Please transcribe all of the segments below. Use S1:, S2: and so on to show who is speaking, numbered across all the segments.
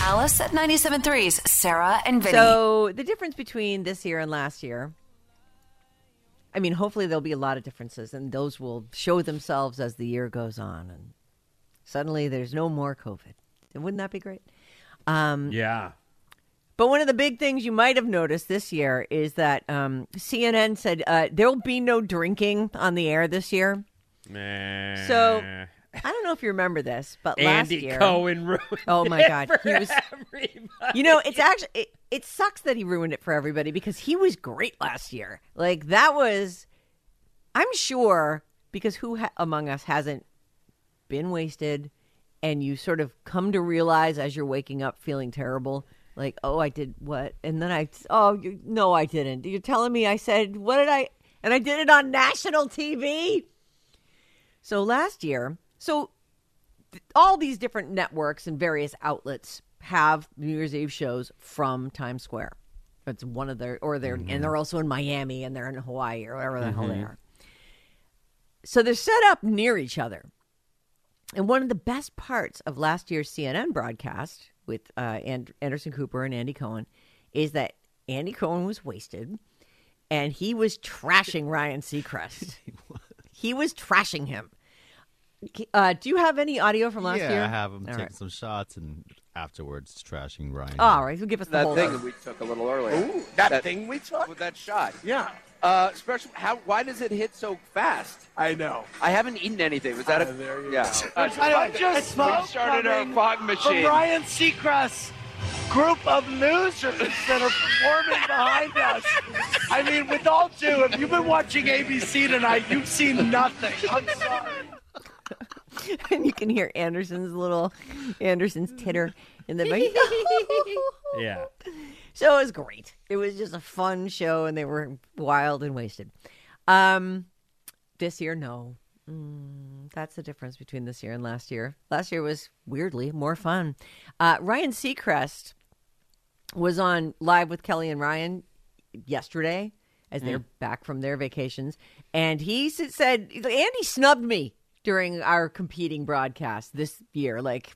S1: Alice at 97.3's Sarah and Vinny.
S2: So the difference between this year and last year, I mean, hopefully there'll be a lot of differences, and those will show themselves as the year goes on, and suddenly there's no more COVID. And wouldn't that be great? Um,
S3: Yeah.
S2: But one of the big things you might have noticed this year is that um, CNN said uh, there'll be no drinking on the air this year.
S3: Nah.
S2: So I don't know if you remember this, but last
S3: Andy
S2: year,
S3: Cohen ruined
S2: Oh my
S3: it
S2: God, he was-
S3: everybody.
S2: you know, it's actually it, it sucks that he ruined it for everybody because he was great last year. Like that was, I'm sure, because who ha- among us hasn't been wasted, and you sort of come to realize as you're waking up feeling terrible, like oh I did what, and then I oh you, no I didn't. You're telling me I said what did I, and I did it on national TV. So last year, so all these different networks and various outlets have New Year's Eve shows from Times Square. It's one of their, or they're, and they're also in Miami and they're in Hawaii or wherever the hell they are. So they're set up near each other. And one of the best parts of last year's CNN broadcast with uh, and- Anderson Cooper and Andy Cohen is that Andy Cohen was wasted and he was trashing Ryan Seacrest. he was trashing him. Uh, do you have any audio from last year?
S4: yeah,
S2: year?
S4: I have him
S2: All
S4: taking
S2: right.
S4: some shots and afterwards trashing Ryan.
S2: Oh, all right, so give us the
S5: that
S2: whole
S5: thing that we took a little earlier.
S6: Ooh, that thing we took?
S5: with that shot.
S6: Yeah,
S5: Uh, especially how? Why does it hit so fast?
S6: I know.
S5: I haven't eaten anything. Was that
S6: Uh,
S5: a?
S6: there you
S5: yeah.
S6: go. I just smoke
S5: started our
S6: coming
S5: fog
S6: From
S5: machine.
S6: Ryan Seacrest group of losers that are performing behind us. I mean, with all due, if you've been watching ABC tonight, you've seen nothing. I'm sorry.
S2: and you can hear Anderson's little Anderson's titter in the back.
S3: Yeah.
S2: so it was great. It was just a fun show, and they were wild and wasted. Um, this year, no. Mm, that's the difference between this year and last year. Last year was weirdly more fun. Uh, Ryan Seacrest was on live with Kelly and Ryan yesterday as they're back from their vacations, and he said Andy snubbed me during our competing broadcast this year. Like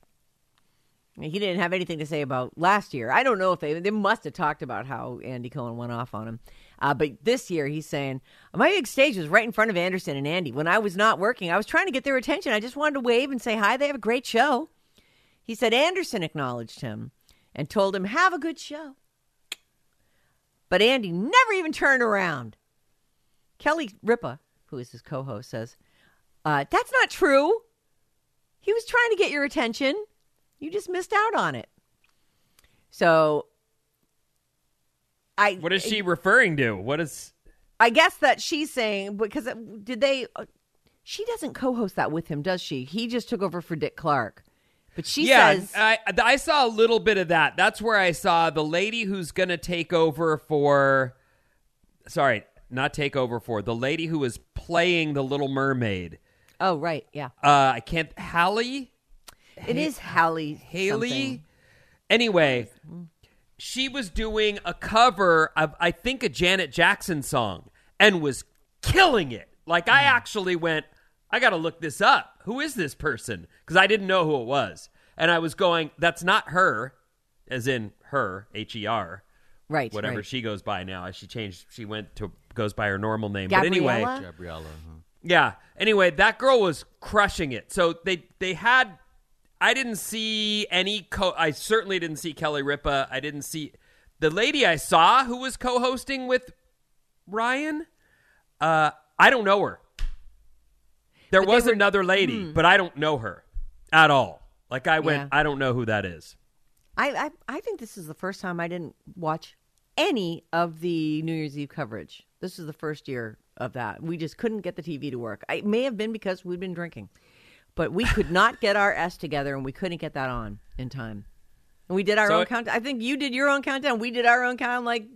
S2: he didn't have anything to say about last year. I don't know if they they must have talked about how Andy Cohen went off on him. Uh, but this year he's saying my big stage was right in front of Anderson and Andy. When I was not working, I was trying to get their attention. I just wanted to wave and say hi. They have a great show. He said Anderson acknowledged him and told him have a good show. But Andy never even turned around. Kelly Ripa, who is his co-host, says uh, that's not true. He was trying to get your attention. You just missed out on it. So I
S3: What is she referring to? What is?
S2: I guess that she's saying because did they uh, she doesn't co-host that with him, does she? He just took over for Dick Clark. But she
S3: yeah,
S2: says
S3: I I saw a little bit of that. That's where I saw the lady who's going to take over for. Sorry, not take over for the lady who was playing the Little Mermaid.
S2: Oh, right. Yeah.
S3: Uh, I can't. Hallie.
S2: It is Hallie
S3: Haley.
S2: something.
S3: Anyway, mm. she was doing a cover of I think a Janet Jackson song and was killing it. Like I mm. actually went, I got to look this up. Who is this person? Because I didn't know who it was, and I was going, that's not her, as in her H E R,
S2: Right.
S3: whatever
S2: right.
S3: she goes by now. As she changed. She went to goes by her normal name. But anyway,
S2: Gabriella?
S4: Gabriella. huh?
S3: Yeah. Anyway, that girl was crushing it. So they they had. I didn't see any co. I certainly didn't see Kelly Ripa. I didn't see the lady I saw who was co-hosting with Ryan. Uh, I don't know her. There
S2: But
S3: was
S2: were-
S3: another lady, but I don't know her at all. Like I went,
S2: Yeah.
S3: I don't know who that is.
S2: I, I I think this is the first time I didn't watch any of the New Year's Eve coverage. This is the first year of that. We just couldn't get the TV to work. It may have been because we'd been drinking, but we could not get our S together, and we couldn't get that on in time. And we did our
S3: So
S2: own countdown. I think you did your own countdown. We did our own countdown. I'm like,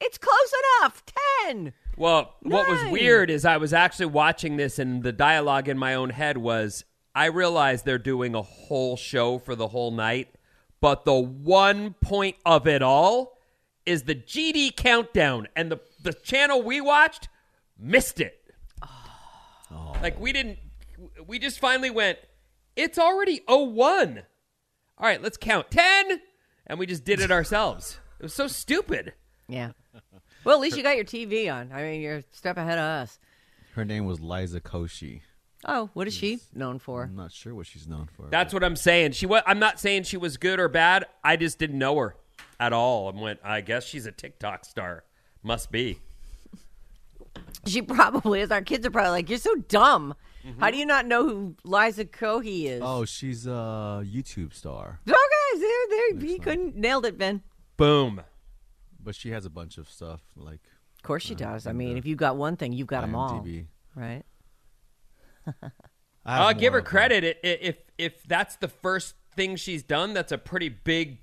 S2: it's close enough. 10.
S3: Well, what was weird is I was actually watching this, and the dialogue in my own head was I realized they're doing a whole show for the whole night, but the one point of it all is the GD countdown, and the, the channel we watched missed it. Like, we didn't, we just finally went, it's already 01. All right, let's count 10. And we just did it ourselves. It was so stupid.
S2: Yeah. Well, at least you got your TV on. I mean, you're a step ahead of us.
S4: Her name was Liza Koshy.
S2: Oh, what is she known for?
S4: I'm not sure what she's known for.
S3: That's what I'm saying. She was. I'm not saying she was good or bad. I just didn't know her at all. And went. I guess she's a TikTok star. Must be.
S2: She probably is. Our kids are probably like, you're so dumb.
S3: Mm-hmm.
S2: How do you not know who Liza Koshy is?
S4: Oh, she's a YouTube star,
S2: Okay, there, there. He couldn't nailed it, Ben.
S3: Boom.
S4: but she has a bunch of stuff like
S2: Of course she
S4: Uh,
S2: does. I mean, if you've got one thing, you've got them all,
S4: IMDb.
S2: right?
S4: I
S3: I'll give her credit. I- i- If if that's the first thing she's done, that's a pretty big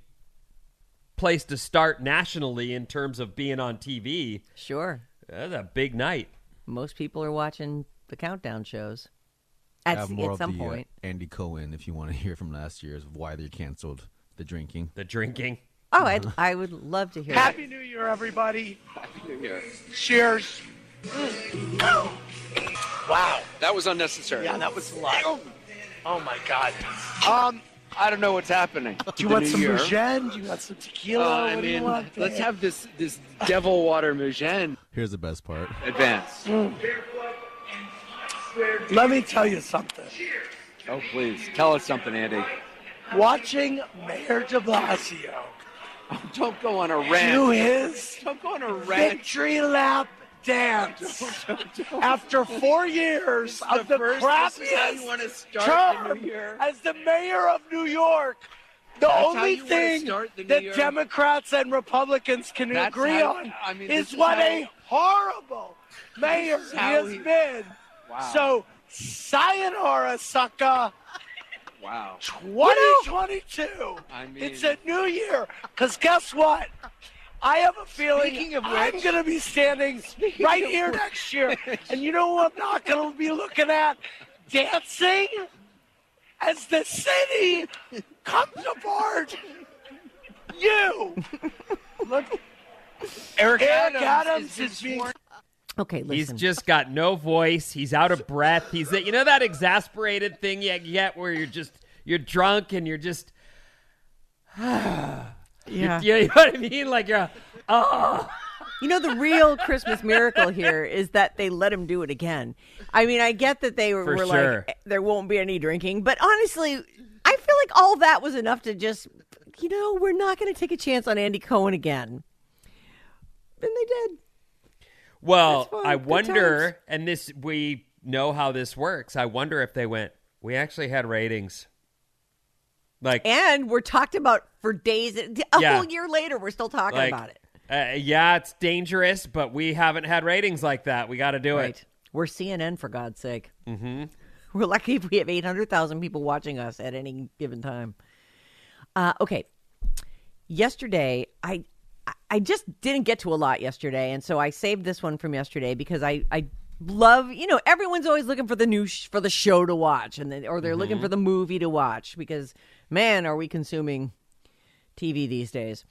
S3: place to start nationally in terms of being on TV.
S2: Sure.
S3: That's a big night.
S2: Most people are watching the countdown shows
S4: I
S2: at,
S4: have more
S2: at
S4: of
S2: some
S4: the, uh,
S2: point.
S4: Andy Cohen, if you want to hear from last year's why they canceled the drinking.
S3: The drinking.
S2: Oh, I'd, I would love to hear that.
S6: Happy New Year, everybody.
S5: Happy New Year.
S6: Cheers. Wow.
S5: That was unnecessary.
S6: Yeah, that was a lot. Oh my God.
S5: Um, I don't know what's happening.
S6: Do you
S5: The
S6: want some
S5: year.
S6: Mugent? Do you want some tequila?
S5: Uh, I
S6: what do you
S5: mean,
S6: want?
S5: let's have this this devil water Mugent
S4: Here's the best part.
S5: advance.
S6: Let me tell you something.
S5: Oh, please tell us something, Andy.
S6: Watching Mayor De Blasio
S5: Don't go on a rant.
S6: do his
S5: Don't go on a rant.
S6: victory lap dance after four years
S5: The
S6: of the
S5: first, how you
S6: crappiest
S5: start the
S6: as the mayor of New York. The
S5: That's
S6: only thing
S5: the
S6: that
S5: year?
S6: Democrats and Republicans can
S5: That's
S6: agree
S5: how-
S6: on
S5: I mean,
S6: is
S5: is
S6: what
S5: how-
S6: a horrible mayor he has
S5: he-
S6: been.
S5: Wow.
S6: So, sayonara, sucker.
S5: Wow.
S6: 2022.
S5: I mean-
S6: it's a new year. Because guess what? I have a feeling
S5: Speaking of
S6: I'm going to be standing right here
S5: which-
S6: next year. And you know what I'm not going to be looking at? Dancing as the city comes apart. You. Look,
S5: Eric,
S6: Eric
S5: Adams,
S6: Adams
S5: is
S6: is being
S5: sworn-
S2: Okay,
S3: He's just got no voice. He's out of breath. He's that you know that exasperated thing you get where you're just you're drunk and you're just
S2: yeah.
S3: yeah, you know what I mean? Like you're oh
S2: You know, the real Christmas miracle here is that they let him do it again. I mean, I get that they were, were
S3: sure.
S2: like, there won't be any drinking, but honestly, I feel like all that was enough to just, you know, we're not going to take a chance on Andy Cohen again. And they did.
S3: Well, I
S2: Good
S3: wonder,
S2: times.
S3: and this we know how this works. I wonder if they went. We actually had ratings. Like,
S2: And we're talked about for days. A
S3: Yeah.
S2: whole year later, we're still talking
S3: like,
S2: about it.
S3: Uh, yeah, it's dangerous, but we haven't had ratings like that. We got to do
S2: Right.
S3: it.
S2: We're CNN, for God's sake. Mm-hmm. We're lucky if we have 800,000 people watching us at any given time. Uh, okay. Yesterday, I I- just didn't get to a lot yesterday, and so I saved this one from yesterday because I, I love you know everyone's always looking for the new sh- for the show to watch and then, or they're looking for the movie to watch because man are we consuming TV these days.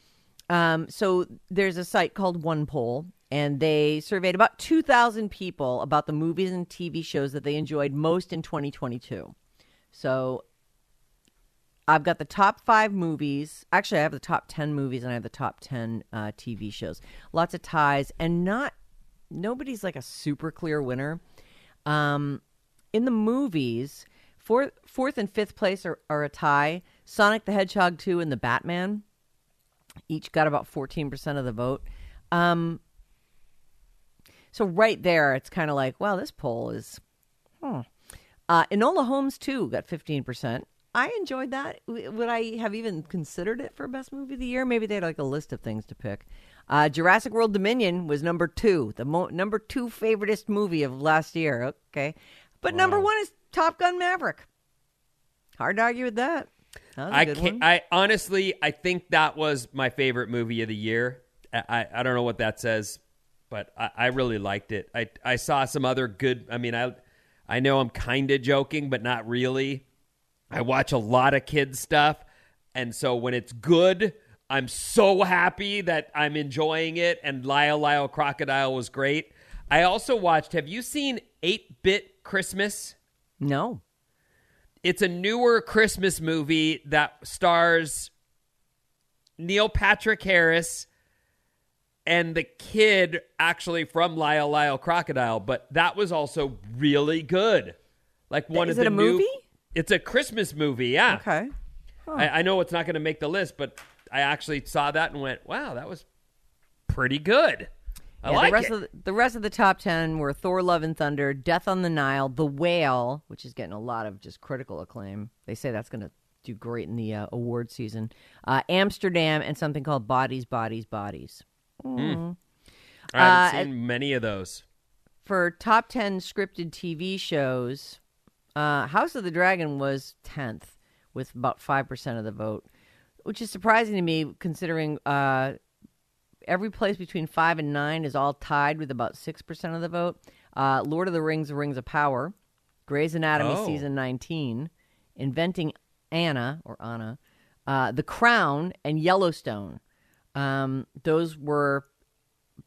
S2: Um, so there's a site called One Poll, and they surveyed about 2,000 people about the movies and TV shows that they enjoyed most in 2022. So I've got the top five movies. Actually, I have the top 10 movies and I have the top 10 uh, TV shows. Lots of ties, and not nobody's like a super clear winner. Um, in the movies, fourth, fourth and fifth place are, are a tie. Sonic the Hedgehog 2 and The Batman each got about 14% of the vote. Um, so right there, it's kind of like, well, this poll is. Hmm. Uh, Enola Holmes 2 got 15%. I enjoyed that. Would I have even considered it for best movie of the year? Maybe they had like a list of things to pick. Uh, Jurassic World Dominion was number two, the mo- number two favoritist movie of last year. Okay, but number one is Top Gun Maverick. Hard to argue with that. That
S3: I can't.
S2: one.
S3: I honestly, I think that was my favorite movie of the year. I, I, I don't know what that says, but I, I really liked it. I, I saw some other good. I mean, I, I know I'm kind of joking, but not really. I watch a lot of kids stuff, and so when it's good, I'm so happy that I'm enjoying it. And Lyle Lyle Crocodile was great. I also watched. Have you seen Eight Bit Christmas?
S2: No.
S3: It's a newer Christmas movie that stars Neil Patrick Harris and the kid actually from Lyle Lyle Crocodile, but that was also really good. Like one
S2: Is
S3: of
S2: it
S3: the
S2: a
S3: new.
S2: movie?
S3: It's a Christmas movie, yeah.
S2: Okay.
S3: I, I know it's not going to make the list, but I actually saw that and went, "Wow, that was pretty good." I
S2: Yeah,
S3: like
S2: the rest
S3: it.
S2: of the, the rest of the top ten were Thor: Love and Thunder, Death on the Nile, The Whale, which is getting a lot of just critical acclaim. They say that's going to do great in the uh, award season. Uh, Amsterdam and something called Bodies, Bodies, Bodies.
S3: I haven't
S2: uh,
S3: seen many of those.
S2: For top ten scripted TV shows, uh, House of the Dragon was tenth with about five percent of the vote, which is surprising to me considering uh, every place between five and nine is all tied with about six percent of the vote. Uh, Lord of the Rings: The Rings of Power, Grey's Anatomy
S3: Oh.
S2: season nineteen, Inventing Anna or Anna, uh, The Crown, and Yellowstone. Um, those were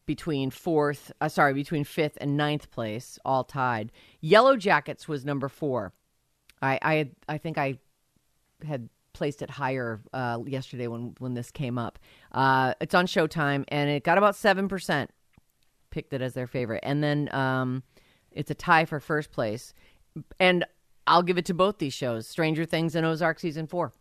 S2: between fourth, uh, sorry, between fifth and ninth place, all tied. Yellow Jackets was number four. I, I, I think I had placed it higher uh, yesterday when when this came up. Uh, it's on Showtime, and it got about seven percent. Picked it as their favorite, and then um, it's a tie for first place. And I'll give it to both these shows: Stranger Things and Ozark season four.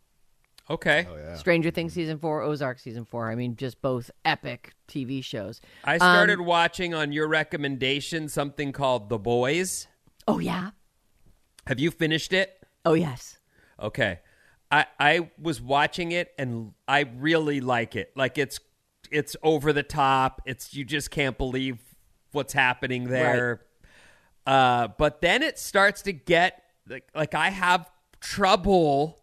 S3: Okay.
S2: Stranger Things season four, Ozark season four. I mean, just both epic TV shows.
S3: I started watching on your recommendation something called The Boys.
S2: Oh yeah.
S3: Have you finished it?
S2: Oh yes.
S3: Okay. I I was watching it and I really like it. Like it's it's over the top. It's you just can't believe what's happening there. Uh but then it starts to get like like I have trouble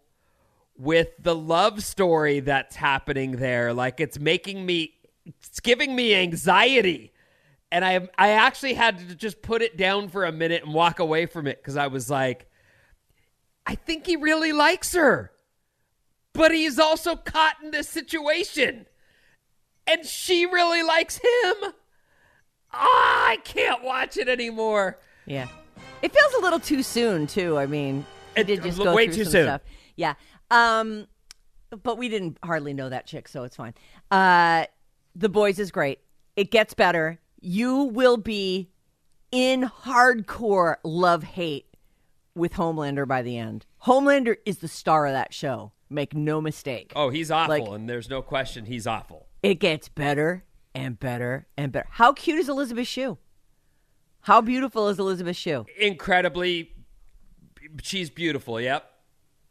S3: with the love story that's happening there. Like it's making me it's giving me anxiety. And I I actually had to just put it down for a minute and walk away from it cuz I was like I think he really likes her. But he's also caught in this situation. And she really likes him. Ah, I can't watch it anymore.
S2: Yeah. It feels a little too soon too. I mean, it
S3: It-
S2: did just go
S3: way
S2: through
S3: too
S2: some
S3: soon.
S2: stuff. Yeah. Um, but we didn't hardly know that chick, so it's fine. Uh, the boys is great. It gets better. You will be in hardcore love hate with Homelander by the end. Homelander is the star of that show. Make no mistake.
S3: Oh, he's awful,
S2: Like-
S3: and there's no question he's awful.
S2: It gets better and better and better. How cute is Elizabeth Shue? How beautiful is Elizabeth Shue?
S3: Incredibly, she's beautiful. Yep,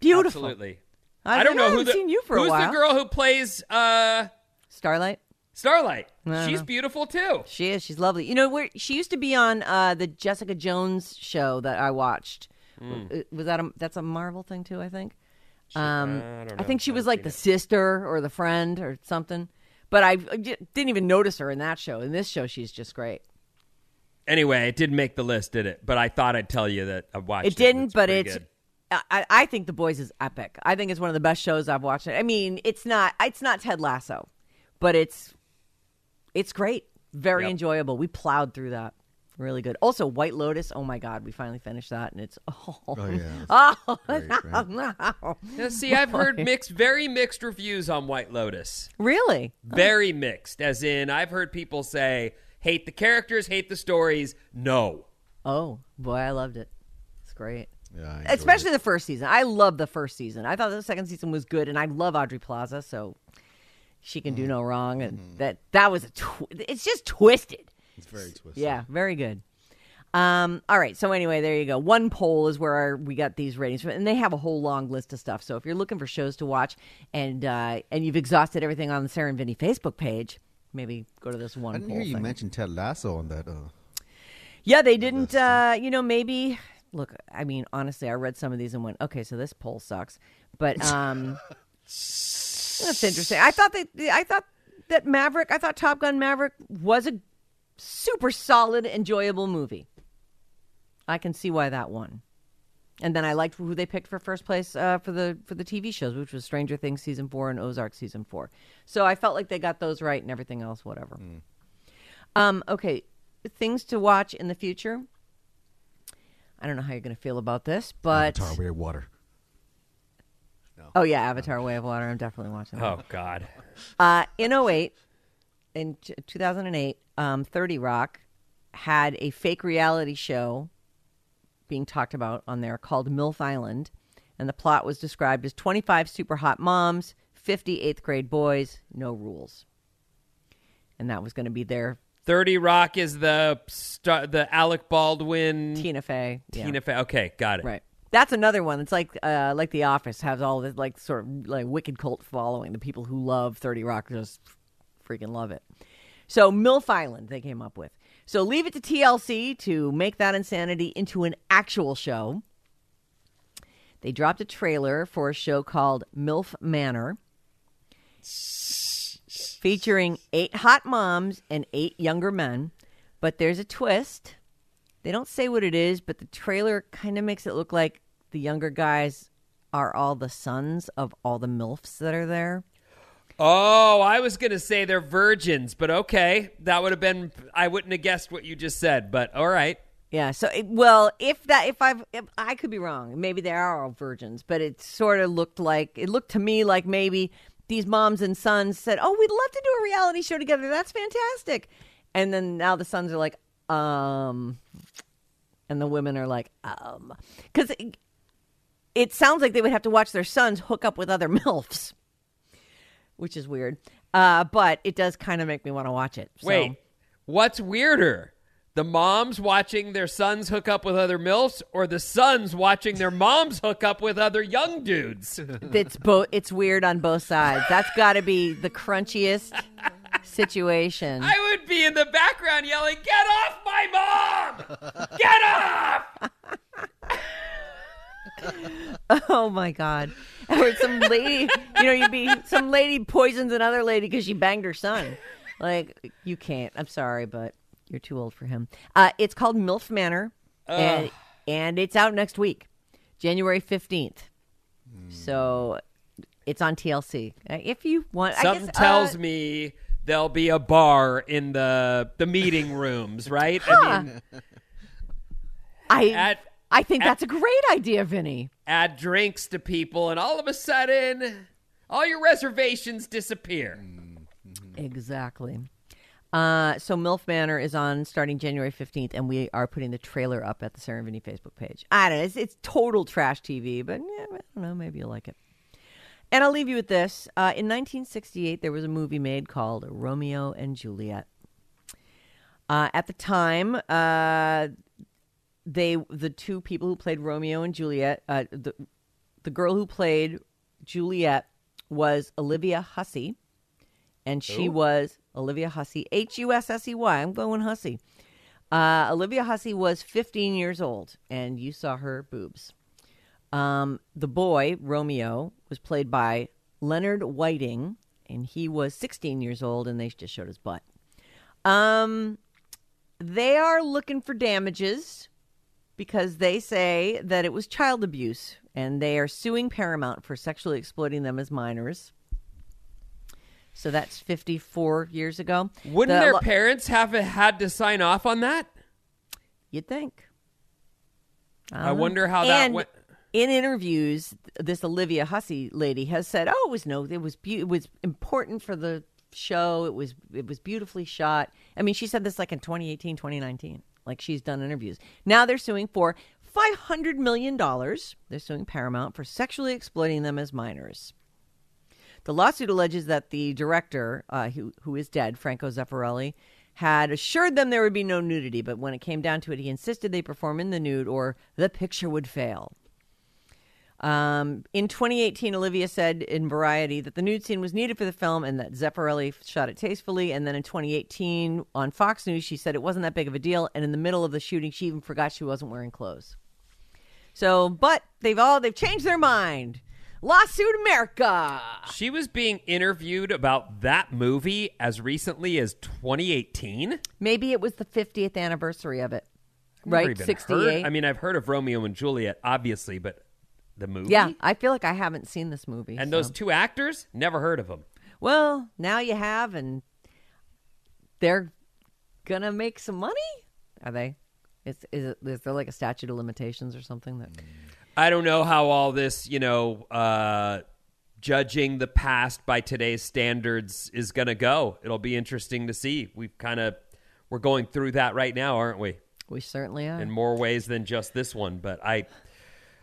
S2: Beautiful.
S3: absolutely.
S2: I,
S3: I don't know
S2: I
S3: who the
S2: seen you for
S3: who's
S2: a while.
S3: the girl who plays uh
S2: Starlight.
S3: Starlight. She's
S2: know.
S3: beautiful too.
S2: She is. She's lovely. You know where she used to be on uh, the Jessica Jones show that I watched.
S3: Hmm.
S2: Uh, Was that a that's a Marvel thing too? I think. Um,
S3: I
S2: I think she
S3: I
S2: was like the
S3: it.
S2: sister or the friend or something. But I didn't even notice her in that show. In this show, she's just great.
S3: Anyway, it didn't make the list, did it? But I thought I'd tell you that I watched it.
S2: It didn't, but it's.
S3: good.
S2: I, I think The Boys is epic. I think it's one of the best shows I've watched. I mean, it's not it's not Ted Lasso, but it's it's great. Very
S3: Yep.
S2: enjoyable. We plowed through that. Really good. Also, White Lotus. Oh my God, we finally finished that, and it's oh,
S4: Oh yeah.
S2: oh
S4: Great, right?
S2: no.
S3: Yeah, see, I've heard mixed, very mixed reviews on White Lotus.
S2: really.
S3: Very mixed, as in I've heard people say hate the characters, hate the stories. No,
S2: Oh boy, I loved it. It's great.
S4: Yeah.
S2: Especially
S4: it.
S2: the first season. I love the first season. I thought the second season was good, and I love Aubrey Plaza, so she can
S4: Mm.
S2: do no wrong. And
S4: Mm-hmm.
S2: that that was a tw- it's just twisted.
S4: It's very twisted.
S2: Yeah, very good. Um, all right, so anyway, there you go. One poll is where our, we got these ratings from, and they have a whole long list of stuff. So if you're looking for shows to watch and uh, and you've exhausted everything on the Sarah and Vinny Facebook page, maybe go to this one.
S4: I didn't
S2: poll
S4: hear you
S2: thing.
S4: mention Ted Lasso on that. Uh,
S2: Yeah, they didn't. Uh, you know, maybe look, I mean, honestly, I read some of these and went, okay, so this poll sucks. But um, that's interesting. I thought that I thought that Maverick, I thought Top Gun Maverick was a super solid, enjoyable movie. I can see why that won. And then I liked who they picked for first place uh, for the for the TV shows, which was Stranger Things season four and Ozark season four. So I felt like they got those right, and everything else, whatever. Um, okay, things to watch in the future. I don't know how you're going to feel about this, but
S4: Avatar Way of Water.
S2: oh yeah, Avatar: Way of Water. I'm definitely watching. That.
S3: Oh God.
S2: Uh, in 08, in t- 2008, um, 30 Rock had a fake reality show being talked about on there called MILF Island. And the plot was described as 25 super hot moms, 50 eighth grade boys, no rules. And that was going to be their
S3: Thirty Rock is the star, the Alec Baldwin
S2: Tina Fey. yeah.
S3: Tina Fey. Okay, got it.
S2: Right. That's another one. It's like uh, like The Office has all this like sort of like wicked cult following. The people who love Thirty Rock just freaking love it. So MILF Island they came up with. So leave it to TLC to make that insanity into an actual show. They dropped a trailer for a show called MILF Manor, featuring eight hot moms and eight younger men. But there's a twist. They don't say what it is, but the trailer kind of makes it look like the younger guys are all the sons of all the MILFs that are there.
S3: Oh, I was gonna say they're virgins, but okay, that would have been. I wouldn't have guessed what you just said, but all right.
S2: Yeah. So, it, well, if that, if I've, if I could be wrong. Maybe they are all virgins, but it sort of looked like it looked to me like maybe these moms and sons said, "Oh, we'd love to do a reality show together. That's fantastic." And then now the sons are like, um, and the women are like, um, because it, it sounds like they would have to watch their sons hook up with other milfs, which is weird. Uh, but it does kind of make me want to watch it. So-
S3: Wait, what's weirder? The moms watching their sons hook up with other milfs, or the sons watching their moms hook up with other young dudes?
S2: it's both it's weird on both sides that's got to be the crunchiest situation
S3: I would be in the background yelling, "Get off my mom! Get off!"
S2: oh my god. Or some lady you know you'd be some lady poisons another lady because she banged her son. Like you can't. I'm sorry but you're too old for him. Uh, it's called milf manor and, and it's out next week january 15th so it's on tlc Uh, if you want I
S3: Something
S2: guess,
S3: tells
S2: uh,
S3: me there'll be a bar in the the meeting rooms, right? I mean,
S2: I,
S3: At-
S2: I think
S3: at-
S2: that's a great idea vinny
S3: add drinks to people, and all of a sudden, all your reservations disappear.
S2: Exactly. Uh, so MILF Manor is on starting January 15th, and we are putting the trailer up at the Sarah and Vinny Facebook page. I don't know. It's, it's total trash TV, but yeah, I don't know. Maybe you'll like it. And I'll leave you with this. Uh, in 1968, there was a movie made called Romeo and Juliet. Uh, at the time, uh, they the two people who played Romeo and Juliet, uh, the the girl who played Juliet was Olivia Hussey, and she was Olivia Hussey, H U S S E Y. I'm going Hussey. Uh, Olivia Hussey was 15 years old, and you saw her boobs. Um, the boy Romeo was played by Leonard Whiting, and he was 16 years old, and they just showed his butt. Um, they are looking for damages because they say that it was child abuse, and they are suing Paramount for sexually exploiting them as minors. So that's 54 years ago.
S3: Wouldn't
S2: The
S3: their parents have had to sign off on that?
S2: You'd think.
S3: I wonder how that went.
S2: In interviews, this Olivia Hussey lady has said, "Oh, it was no, it was be- it was important for the show. It was it was beautifully shot." I mean, she said this like in 2018, 2019. Like she's done interviews. Now they're suing for 500 million dollars. They're suing Paramount for sexually exploiting them as minors. The lawsuit alleges that the director, uh, who, who is dead, Franco Zeffirelli, had assured them there would be no nudity, but when it came down to it, he insisted they perform in the nude or the picture would fail. Um, in 2018, Olivia said in Variety that the nude scene was needed for the film and that Zeffirelli shot it tastefully. And then in 2018, on Fox News, she said it wasn't that big of a deal. And in the middle of the shooting, she even forgot she wasn't wearing clothes. So, but they've all they've changed their mind. Lawsuit America.
S3: She was being interviewed about that movie as recently as 2018.
S2: Maybe it was the 50th anniversary of it. Right, 68.
S3: heard- I mean, I've heard of Romeo and Juliet, obviously, but the movie.
S2: yeah, I feel like I haven't seen this movie.
S3: And
S2: so-
S3: those two actors, never heard of them.
S2: Well, now you have, and they're gonna make some money. Are they? Is is, it, is there like a statute of limitations or something that?
S3: I don't know how all this, you know, uh, judging the past by today's standards is to go. It'll be interesting to see. We've kind of we're going through that right now, aren't we?
S2: We certainly are.
S3: In more ways than just this one, but I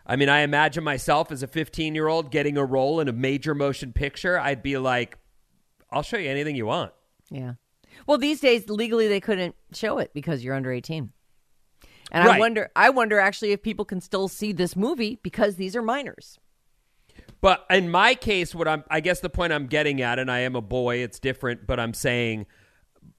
S3: I mean, I imagine myself as a 15-year-old getting a role in a major motion picture, I'd be like, I'll show you anything you want.
S2: Yeah. Well, these days legally they couldn't show it because you're under 18. And I wonder I wonder actually if people can still see this movie because these are minors.
S3: But in my case, what I'm, I guess the point I'm getting at, and I am a boy, it's different, but I'm saying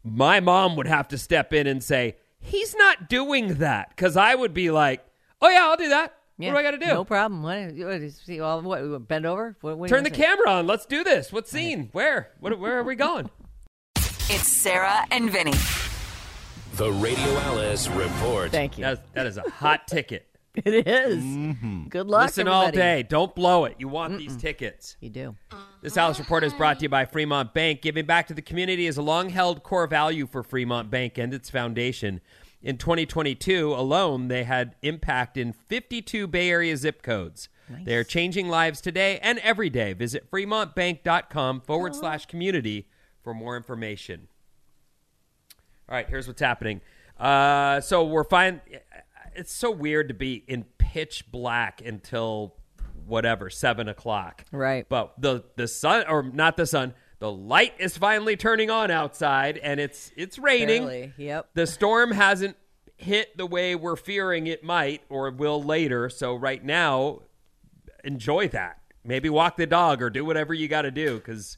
S3: my mom would have to step in and say, he's not doing that. Because I would be like, oh, yeah, I'll do that.
S2: Yeah.
S3: What do I got to do?
S2: No problem. What, what, is- see, well, what, bend over? What, what
S3: Turn the
S2: say?
S3: camera on. Let's do this. What scene? Where? What, where are we going?
S1: It's Sarah and Vinny.
S7: The Radio Alice Report.
S2: Thank you.
S3: That is, that is a hot ticket.
S2: It is. Mm-hmm. Good luck.
S3: Listen all day. Don't blow it. You want these tickets.
S2: You do.
S3: This Alice Report is brought to you by Fremont Bank. Giving back to the community is a long held core value for Fremont Bank and its foundation. In 2022 alone, they had impact in 52 Bay Area zip codes. They are changing lives today and every day. Visit fremontbank.com forward slash community for more information. All right, here's what's happening. Uh, so we're fine. It's so weird to be in pitch black until whatever seven o'clock.
S2: Right.
S3: But the the sun, or not the sun, the light is finally turning on outside, and it's it's raining.
S2: Barely, yep.
S3: The storm hasn't hit the way we're fearing it might or will later. So right now, enjoy that. Maybe walk the dog or do whatever you got to do because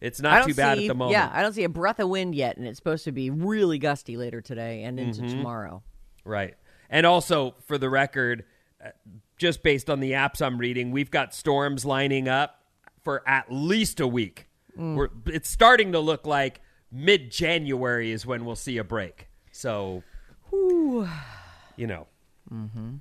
S3: it's not too bad
S2: see,
S3: at the moment.
S2: Yeah, I don't see a breath of wind yet, and it's supposed to be really gusty later today and into
S3: Mhm.
S2: tomorrow.
S3: Right. And also, for the record, uh, just based on the apps I'm reading, we've got storms lining up for at least a week.
S2: Mm.
S3: We're, it's starting to look like mid January is when we'll see a break. So, you know.
S2: Mm-hmm.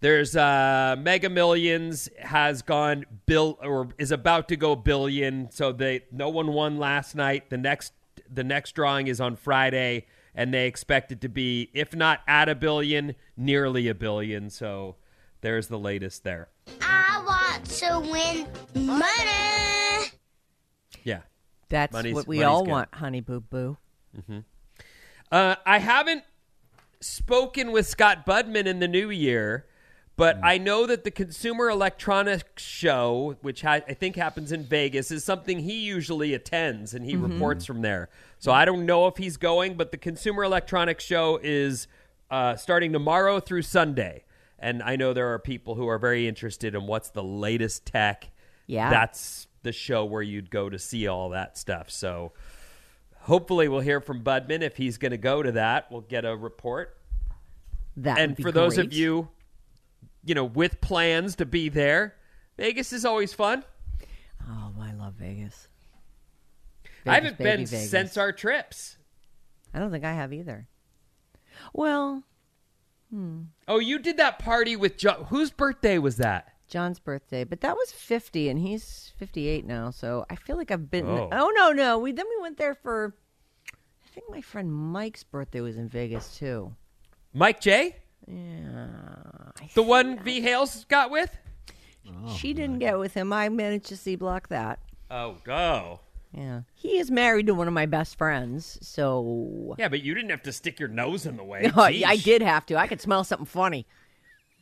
S3: There's uh Mega Millions has gone bill or is about to go billion. So they no one won last night. The next the next drawing is on Friday and they expect it to be if not at a billion, nearly a billion. So there's the latest there.
S8: I want to win money.
S3: Yeah.
S2: That's
S3: Money's-
S2: what we all
S3: good.
S2: want, honey boo boo.
S3: hmm Uh, I haven't spoken with Scott Budman in the new year, but I know that the Consumer Electronics Show, which ha- I think happens in Vegas, is something he usually attends and he
S9: Mhm.
S3: reports from there. So I don't know if he's going, but the Consumer Electronics Show is uh, starting tomorrow through Sunday. And I know there are people who are very interested in what's the latest tech.
S2: Yeah.
S3: That's the show where you'd go to see all that stuff. So hopefully we'll hear from Budman if he's going to go to that. We'll get a report.
S2: That
S3: and for those of you, you know, with plans to be there, Vegas is always fun.
S2: Oh, I love Vegas.
S3: I haven't been
S2: Vegas.
S3: since our trips.
S2: I don't think I have either. Well, hmm.
S3: Oh, you did that party with John. Whose birthday was that?
S2: John's birthday, but that was 50 and he's 58 now, so I feel like I've been
S3: Oh.
S2: Oh no, no. We then we went there for I think my friend Mike's birthday was in Vegas too.
S3: Mike J?
S2: Yeah.
S3: The one V Hales got with?
S2: Oh, she didn't get with him. I managed to see block that.
S3: Oh, go.
S2: Yeah. He is married to one of my best friends, so
S3: Yeah, but you didn't have to stick your nose in the way.
S2: No, I
S3: Jeez.
S2: did have to. I could smell something funny.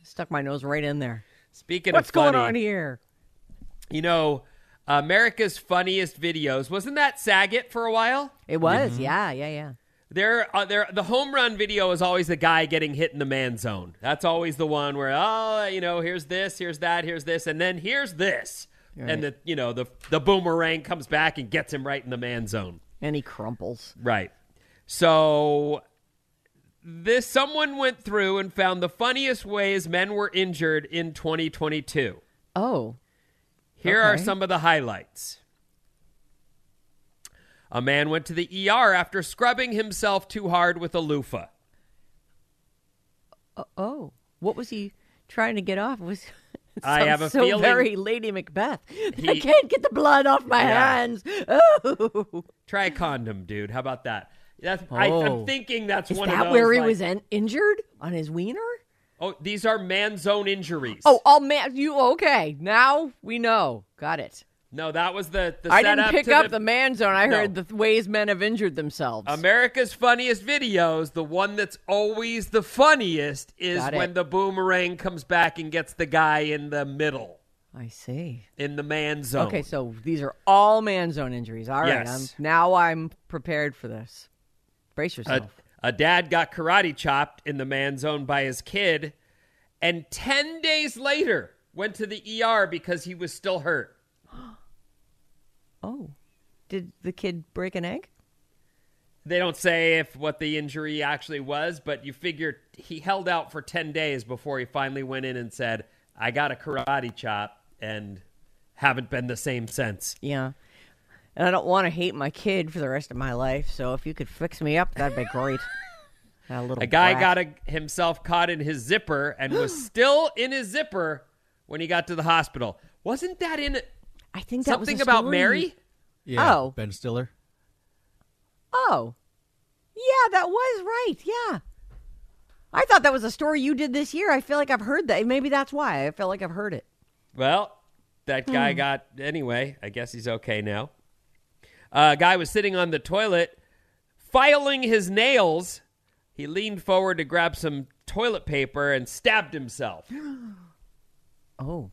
S2: Stuck my nose right in there.
S3: Speaking
S2: What's
S3: of funny,
S2: going on here?
S3: You know, America's funniest videos. Wasn't that Saget for a while?
S2: It was, yeah, yeah, yeah.
S3: There, uh, there. The home run video is always the guy getting hit in the man zone. That's always the one where, oh, you know, here's this, here's that, here's this, and then here's this,
S2: Right.
S3: and the, you know, the the boomerang comes back and gets him right in the man zone.
S2: And he crumples.
S3: Right. So this someone went through and found the funniest ways men were injured in 2022.
S2: Oh,
S3: Here are some of the highlights. A man went to the ER after scrubbing himself too hard with a loofah.
S2: uh, oh, what was he trying to get off? Was
S3: I have a
S2: so
S3: feeling
S2: very Lady Macbeth. I can't get the blood off my
S3: Yeah.
S2: hands. Oh,
S3: Try a condom, dude. How about that? That's I,
S2: Oh.
S3: I'm thinking that's
S2: is
S3: one
S2: that
S3: of those.
S2: where he
S3: like-
S2: was in- injured on his wiener?
S3: Oh, these are man zone injuries.
S2: Oh, all man, you okay? Now we know. Got it.
S3: no, that was the. the
S2: I didn't pick
S3: to
S2: up
S3: the,
S2: the, man zone. I
S3: No.
S2: heard the ways men have injured themselves.
S3: America's funniest videos. The one that's always the funniest is when the boomerang comes back and gets the guy in the middle
S2: I see.
S3: in the man zone.
S2: Okay, so these are all man zone injuries. All right,
S3: Yes.
S2: I'm, now I'm prepared for this. Brace
S3: a,
S2: yourself.
S3: a dad got karate chopped in the man zone by his kid, and ten days later went to the ER because he was still hurt.
S2: oh, did the kid break an egg?
S3: They don't say if what the injury actually was, but you figure he held out for 10 days before he finally went in and said, I got a karate chop and haven't been the same since.
S2: Yeah. And I don't want to hate my kid for the rest of my life. So if you could fix me up, that'd be great. That little
S3: A guy
S2: brat.
S3: got a, himself caught in his zipper and was still in his zipper when he got to the hospital. Wasn't that in
S2: I think that was
S3: something
S2: a
S3: about. Mary?
S4: Yeah,
S2: Oh.
S4: Ben Stiller.
S2: Oh, yeah, that was right. Yeah. I thought that was a story you did this year. I feel like I've heard that. Maybe that's why. I feel like I've heard it.
S3: Well, that guy hmm. got anyway. I guess he's okay now. A guy was sitting on the toilet, filing his nails. He leaned forward to grab some toilet paper and stabbed himself.
S2: Oh.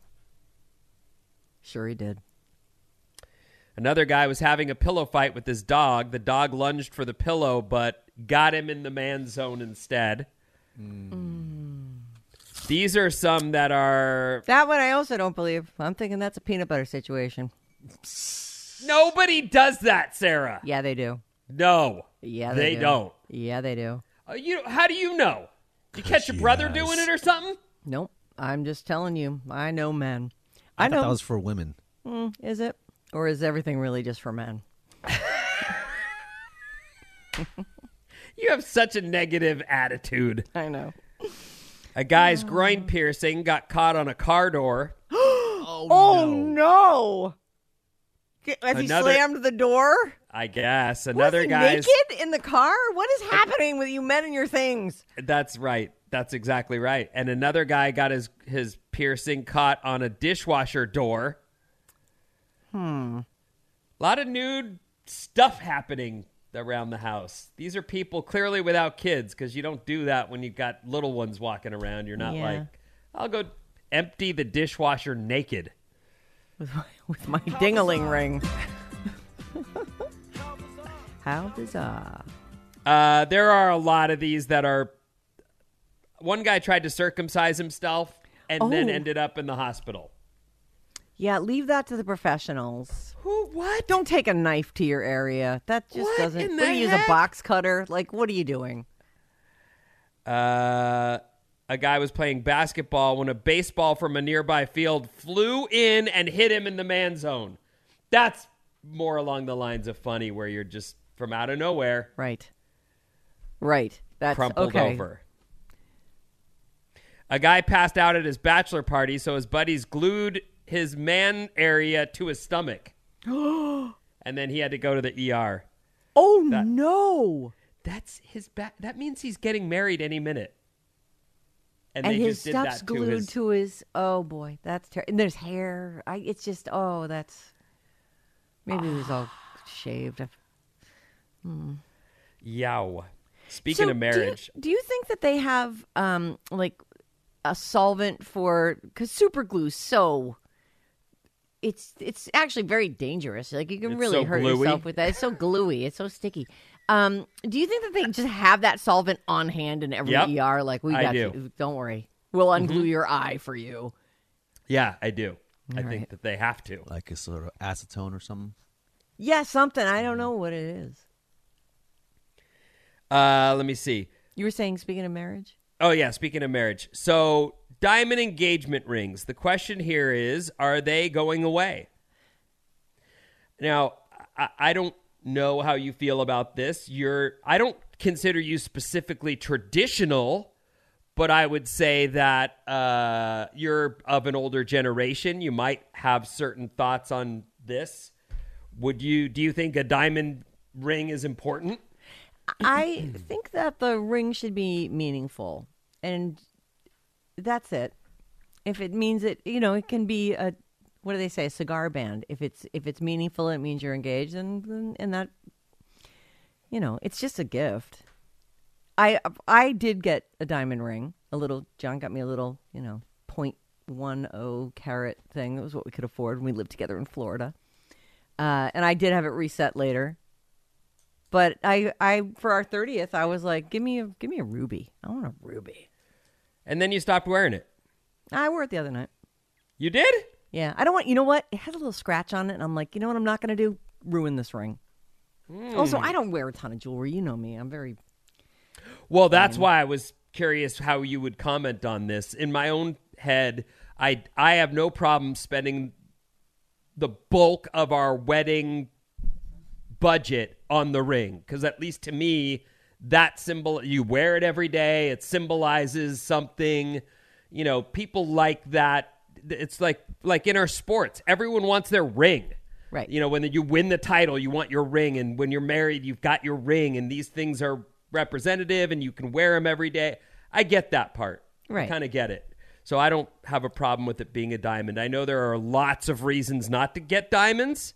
S2: Sure he did.
S3: Another guy was having a pillow fight with his dog. The dog lunged for the pillow, but got him in the man zone instead. Mm. These are some that are
S2: That one I also don't believe. I'm thinking that's a peanut butter situation.
S3: Nobody does that, Sarah.
S2: Yeah, they do.
S3: No,
S2: Yeah,
S3: they,
S2: they, do.
S3: don't.
S2: Yeah, they do.
S3: Uh, you how do you know? Did you catch your brother
S4: has.
S3: doing it or something?
S2: Nope. I'm just telling you. I know men. I,
S4: I,
S2: know.
S4: that was for women.
S2: Mm, is it? Or is everything really just for men?
S3: You have such a negative attitude.
S2: I know.
S3: A guy's groin piercing got caught on a car door.
S2: Oh, no. Get- Has he
S3: Another-
S2: slammed the door?
S3: I guess another guy
S2: naked in the car? What is happening with you men and your things?
S3: That's right. That's exactly right. And another guy got his his piercing caught on a dishwasher door. Hmm. A lot of nude stuff happening around the house. These are people clearly without kids because you don't do that when you've got little ones walking around. You're not
S2: Yeah.
S3: like, I'll go empty the dishwasher naked.
S2: With my, dingaling ring. How bizarre.
S3: Uh, there are a lot of these that are. One guy tried to circumcise himself and then
S2: Oh.
S3: ended up in the hospital.
S2: Yeah, leave that to the professionals.
S3: Who? What?
S2: Don't take a knife to your area. That just
S3: What
S2: doesn't. What do you use a box cutter? Like, what are you doing?
S3: Uh, a guy was playing basketball when a baseball from a nearby field flew in and hit him in the man zone. That's more along the lines of funny, where you're just from out of nowhere
S2: Right. Right. That's
S3: crumpled
S2: okay.
S3: over. A guy passed out at his bachelor party, so his buddies glued his man area to his stomach. and then he had to go to the ER.
S2: Oh
S3: That-
S2: no!
S3: That's his back. That means he's getting married any minute.
S2: And,
S3: they
S2: his
S3: just did
S2: stuff's
S3: that
S2: glued
S3: to his.
S2: to his. Oh boy, that's terrible. And there's hair. I. It's just. Oh, that's. Maybe it was all shaved.
S3: Yow. Speaking
S2: So
S3: of
S2: do you-
S3: marriage,
S2: do you, think that they have um like a solvent for because super glue so it's it's actually very dangerous. Like you can
S3: It's
S2: really
S3: so
S2: hurt
S3: gluey.
S2: yourself with that. It's so gluey. It's so sticky. Um, do you think that they just have that solvent on hand in every
S3: Yep.
S2: ER? Like we got
S3: do.
S2: you. Don't worry, we'll unglue your eye for you.
S3: yeah, I do. I
S2: All
S3: think that they have to.
S4: Like a sort of acetone or something.
S2: Yeah, something. I don't know what it is.
S3: Uh, let me see.
S2: You were saying, speaking of marriage?
S3: Oh yeah, speaking of marriage. So, diamond engagement rings. The question here is, are they going away? Now, I, I don't know how you feel about this. You're I don't consider you specifically traditional, but I would say that uh, you're of an older generation. You might have certain thoughts on this. Would you do you think a diamond ring is important?
S2: I think that the ring should be meaningful, and that's it. If it means it, you know, it can be a what do they say, a cigar band. If it's if it's meaningful, it means you're engaged, and and, that, you know, it's just a gift. I I did get a diamond ring. A little John got me a little, you know, point one oh carat thing. It was what we could afford when we lived together in Florida. Uh, and I did have it reset later. But I, I for our thirtieth, I was like, give me a give me a ruby. I want a ruby.
S3: And then you stopped wearing it.
S2: I wore it the other night.
S3: You did?
S2: Yeah, I don't want. You know what? It has a little scratch on it, and I'm like, you know what? I'm not going to do ruin this ring. Also, hmm. I don't wear a ton of jewelry. You know me. I'm very
S3: Well, that's why I was curious how you would comment on this. In my own head, I I have no problem spending the bulk of our wedding budget on the ring because at least to me that symbol you wear it every day it symbolizes something you know people like that it's like like in our sports everyone wants their ring
S2: Right.
S3: you know when you win the title you want your ring and when you're married you've got your ring and these things are representative and you can wear them every day i get that part
S2: Right.
S3: kind of get it so i don't have a problem with it being a diamond i know there are lots of reasons not to get diamonds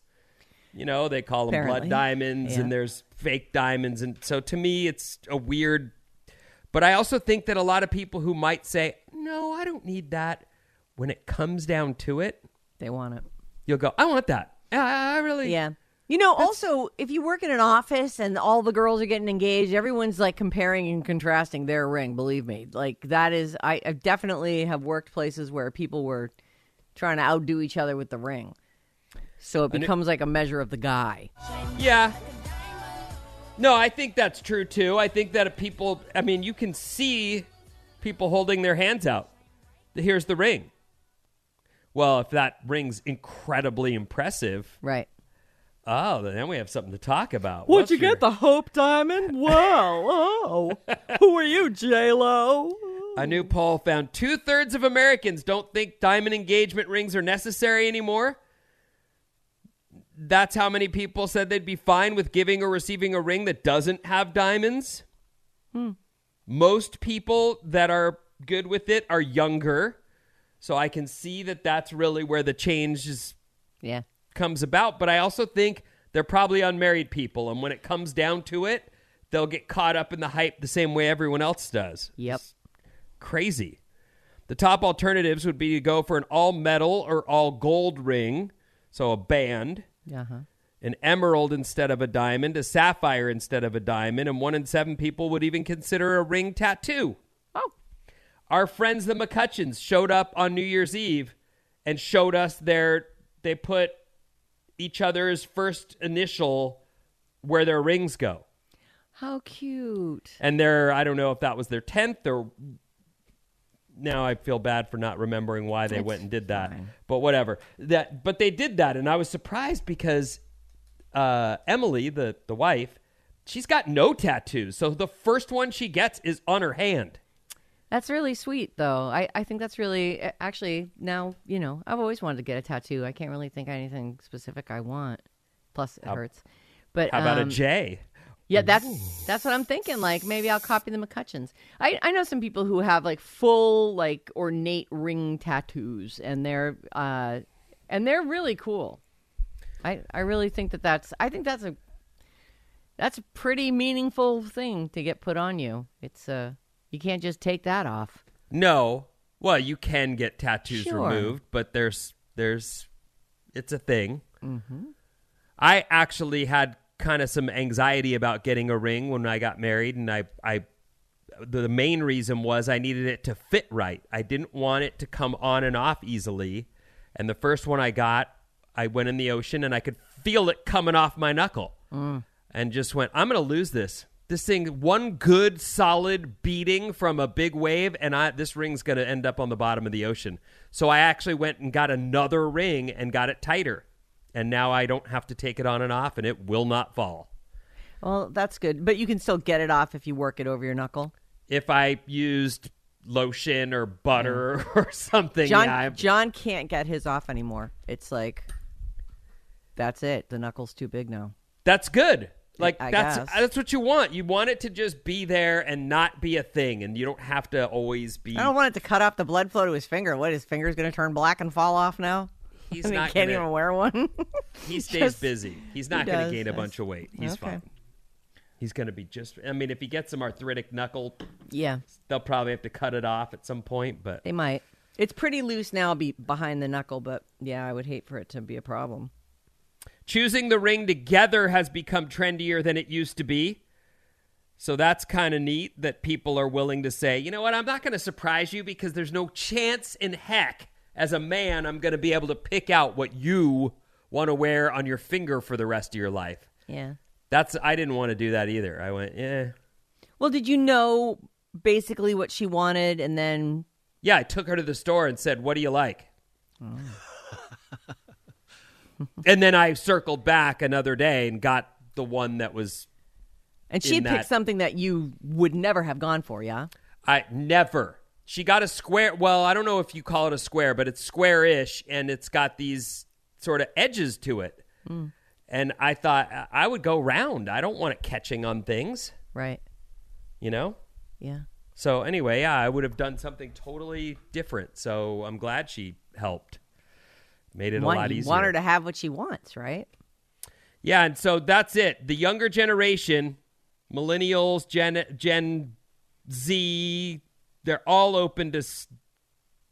S3: you know they call them
S2: Apparently.
S3: blood diamonds
S2: Yeah.
S3: and there's fake diamonds and so to me it's a weird but i also think that a lot of people who might say no i don't need that when it comes down to it
S2: they want it.
S3: you'll go i want that i, I really
S2: Yeah. You know, also, if you work in an office and all the girls are getting engaged, everyone's like comparing and contrasting their ring. Believe me, like that is, I, I definitely have worked places where people were trying to outdo each other with the ring. So it
S3: And it-
S2: becomes like a measure of the guy.
S3: Yeah. No, I think that's true too. I think that people, I mean, you can see people holding their hands out. Here's the ring. Well, if that ring's incredibly impressive,
S2: Right.
S3: oh, then we have something to talk about.
S2: What'd
S3: What's
S2: you
S3: your-
S2: get? The Hope Diamond? Wow. Oh. Who are you, J Lo?
S3: A new poll found two thirds of Americans don't think diamond engagement rings are necessary anymore. That's how many people said they'd be fine with giving or receiving a ring that doesn't have diamonds. Hmm. Most people that are good with it are younger. So I can see that that's really where the change is,
S2: Yeah.
S3: comes about. But I also think they're probably unmarried people. And when it comes down to it, they'll get caught up in the hype the same way everyone else does
S2: Yep.
S3: crazy. The top alternatives would be to go for an all metal or all gold ring, so a band,
S2: Uh huh.
S3: an emerald instead of a diamond, a sapphire instead of a diamond, and one in seven people would even consider a ring tattoo. Our friends the McCutcheons showed up on New Year's Eve and showed us their they put each other's first initial where their rings go.
S2: How cute.
S3: And their I don't know if that was their 10th or now I feel bad for not remembering why they
S2: It's
S3: went and did that.
S2: fine.
S3: But whatever. That but they did that and I was surprised because uh, Emily, the the wife, she's got no tattoos. So the first one she gets is on her hand.
S2: That's really sweet, though. I, I think that's really actually now you know I've always wanted to get a tattoo. I can't really think of anything specific I want. Plus, it
S3: How-
S2: hurts. But
S3: How about
S2: um,
S3: a J?
S2: Yeah, that's that's what I'm thinking. Like maybe I'll copy the McCutcheons. I I know some people who have like full like ornate ring tattoos, and they're uh and they're really cool. I I really think that that's I think that's a that's a pretty meaningful thing to get put on you. It's uh you can't just take that off.
S3: No. Well, you can get tattoos
S2: Sure.
S3: removed, but there's there's it's a thing.
S2: Mm-hmm.
S3: I actually had kind of some anxiety about getting a ring when I got married, and I, I, the main reason was I needed it to fit right. I didn't want it to come on and off easily. And the first one I got, I went in the ocean and I could feel it coming off my knuckle,
S2: Mm.
S3: and just went, "I'm going to lose this. This thing, one good solid beating from a big wave, and I this ring's going to end up on the bottom of the ocean. So I actually went and got another ring and got it tighter, and now I don't have to take it on and off, and it will not fall.
S2: Well, that's good. But you can still get it off if you work it over your knuckle.
S3: If I used lotion or butter or something,
S2: John
S3: yeah,
S2: John can't get his off anymore. It's like that's it. The knuckle's too big now.
S3: That's good. Like
S2: I
S3: that's
S2: guess.
S3: that's what you want. You want it to just be there and not be a thing, and you don't have to always be.
S2: I don't want it to cut off the blood flow to his finger. What? His finger's going to turn black and fall off now?
S3: He's not
S2: he can't
S3: gonna-
S2: even wear one.
S3: He stays
S2: Just-
S3: busy. He's not
S2: he
S3: going to gain a bunch of weight. He's
S2: Okay.
S3: fine. He's going to be just. I mean, if he gets some arthritic knuckle,
S2: yeah,
S3: they'll probably have to cut it off at some point. But
S2: they might. It's pretty loose now, be behind the knuckle, but yeah, I would hate for it to be a problem.
S3: Choosing the ring together has become trendier than it used to be. So that's kind of neat that people are willing to say, you know what, I'm not going to surprise you because there's no chance in heck as a man I'm going to be able to pick out what you want to wear on your finger for the rest of your life.
S2: Yeah.
S3: That's I didn't want to do that either. I went, yeah.
S2: Well, did you know basically what she wanted, and then
S3: Yeah, I took her to the store and said, "What do you like?" Oh. and then I circled back another day and got the one that was
S2: and she picked something that you would never have gone for, yeah?
S3: I never. She got a square. Well, I don't know if you call it a square, but it's square-ish, and it's got these sort of edges to it.
S2: Mm.
S3: And I thought I- I would go round. I don't want it catching on things,
S2: Right.
S3: you know.
S2: Yeah.
S3: So anyway, yeah, I would have done something totally different. So I'm glad she helped. Made it a lot easier.
S2: want her to have what she wants, right?
S3: Yeah, and so that's it. The younger generation, millennials, Gen Gen Z, they're all open to s-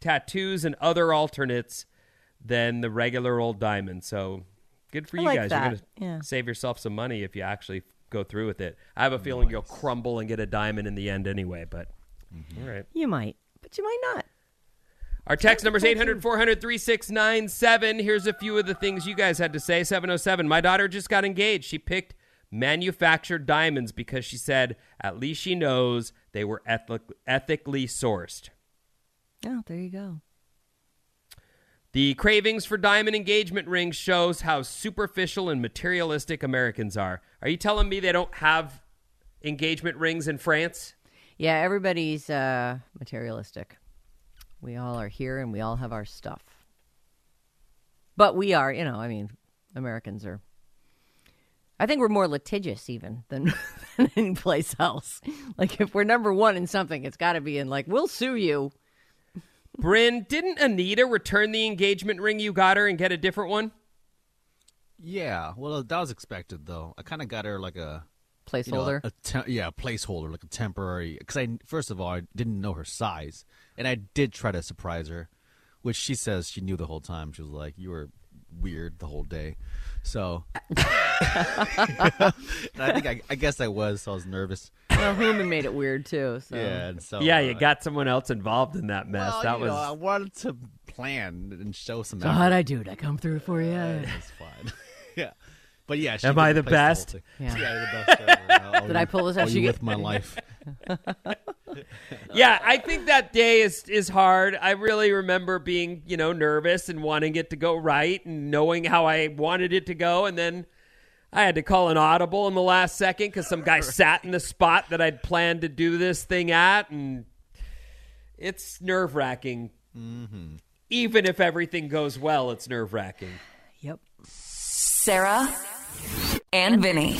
S3: tattoos and other alternates than the regular old diamond. So good for
S2: I
S3: you
S2: like
S3: guys.
S2: that.
S3: You're going to
S2: Yeah.
S3: save yourself some money if you actually go through with it. I have a feeling you'll crumble and get a diamond in the end anyway, but mm-hmm. all right.
S2: You might, but you might not.
S3: Our text number is 800 400 3697. Here's a few of the things you guys had to say. 707. My daughter just got engaged. She picked manufactured diamonds because she said at least she knows they were ethic- ethically sourced.
S2: Oh, there you go.
S3: The cravings for diamond engagement rings shows how superficial and materialistic Americans are. Are you telling me they don't have engagement rings in France?
S2: Yeah, everybody's uh, materialistic. We all are here and we all have our stuff. But we are, you know, I mean, Americans are. I think we're more litigious even than, than any place else. Like, if we're number one in something, it's got to be in, like, we'll sue you.
S3: Bryn, didn't Anita return the engagement ring you got her and get a different one?
S4: Yeah, well, that was expected though. I kind of got her like a you know,
S2: Placeholder.
S4: a tem- yeah, a placeholder, like a temporary. Because I first of all, I didn't know her size, and I did try to surprise her, which she says she knew the whole time. She was like, "You were weird the whole day," so. and I think I, I guess I was. So I was nervous.
S2: well, Hooman made it weird, too. So.
S4: Yeah, and so
S3: yeah,
S4: uh,
S3: you got someone else involved in that mess.
S4: well,
S3: that
S4: you
S3: was
S4: know, I wanted to plan and show some.
S2: So
S4: effort.
S2: how'd I do? Did I come through for you?
S4: It's fine. yeah, but yeah. She
S3: Am I the best?
S4: thing.
S2: Yeah.
S4: Yeah, you're the best. Ever. I'll
S2: Did I pull this
S4: I'll
S2: out?
S4: you
S2: You
S4: with
S2: get-
S4: my life.
S3: yeah, I think that day is is hard. I really remember being, you know, nervous and wanting it to go right and knowing how I wanted it to go and then I had to call an audible in the last second because some guy sat in the spot that I'd planned to do this thing at, and it's nerve wracking.
S4: Mm-hmm.
S3: Even if everything goes well, it's nerve wracking.
S2: Yep.
S1: Sarah and Vinny.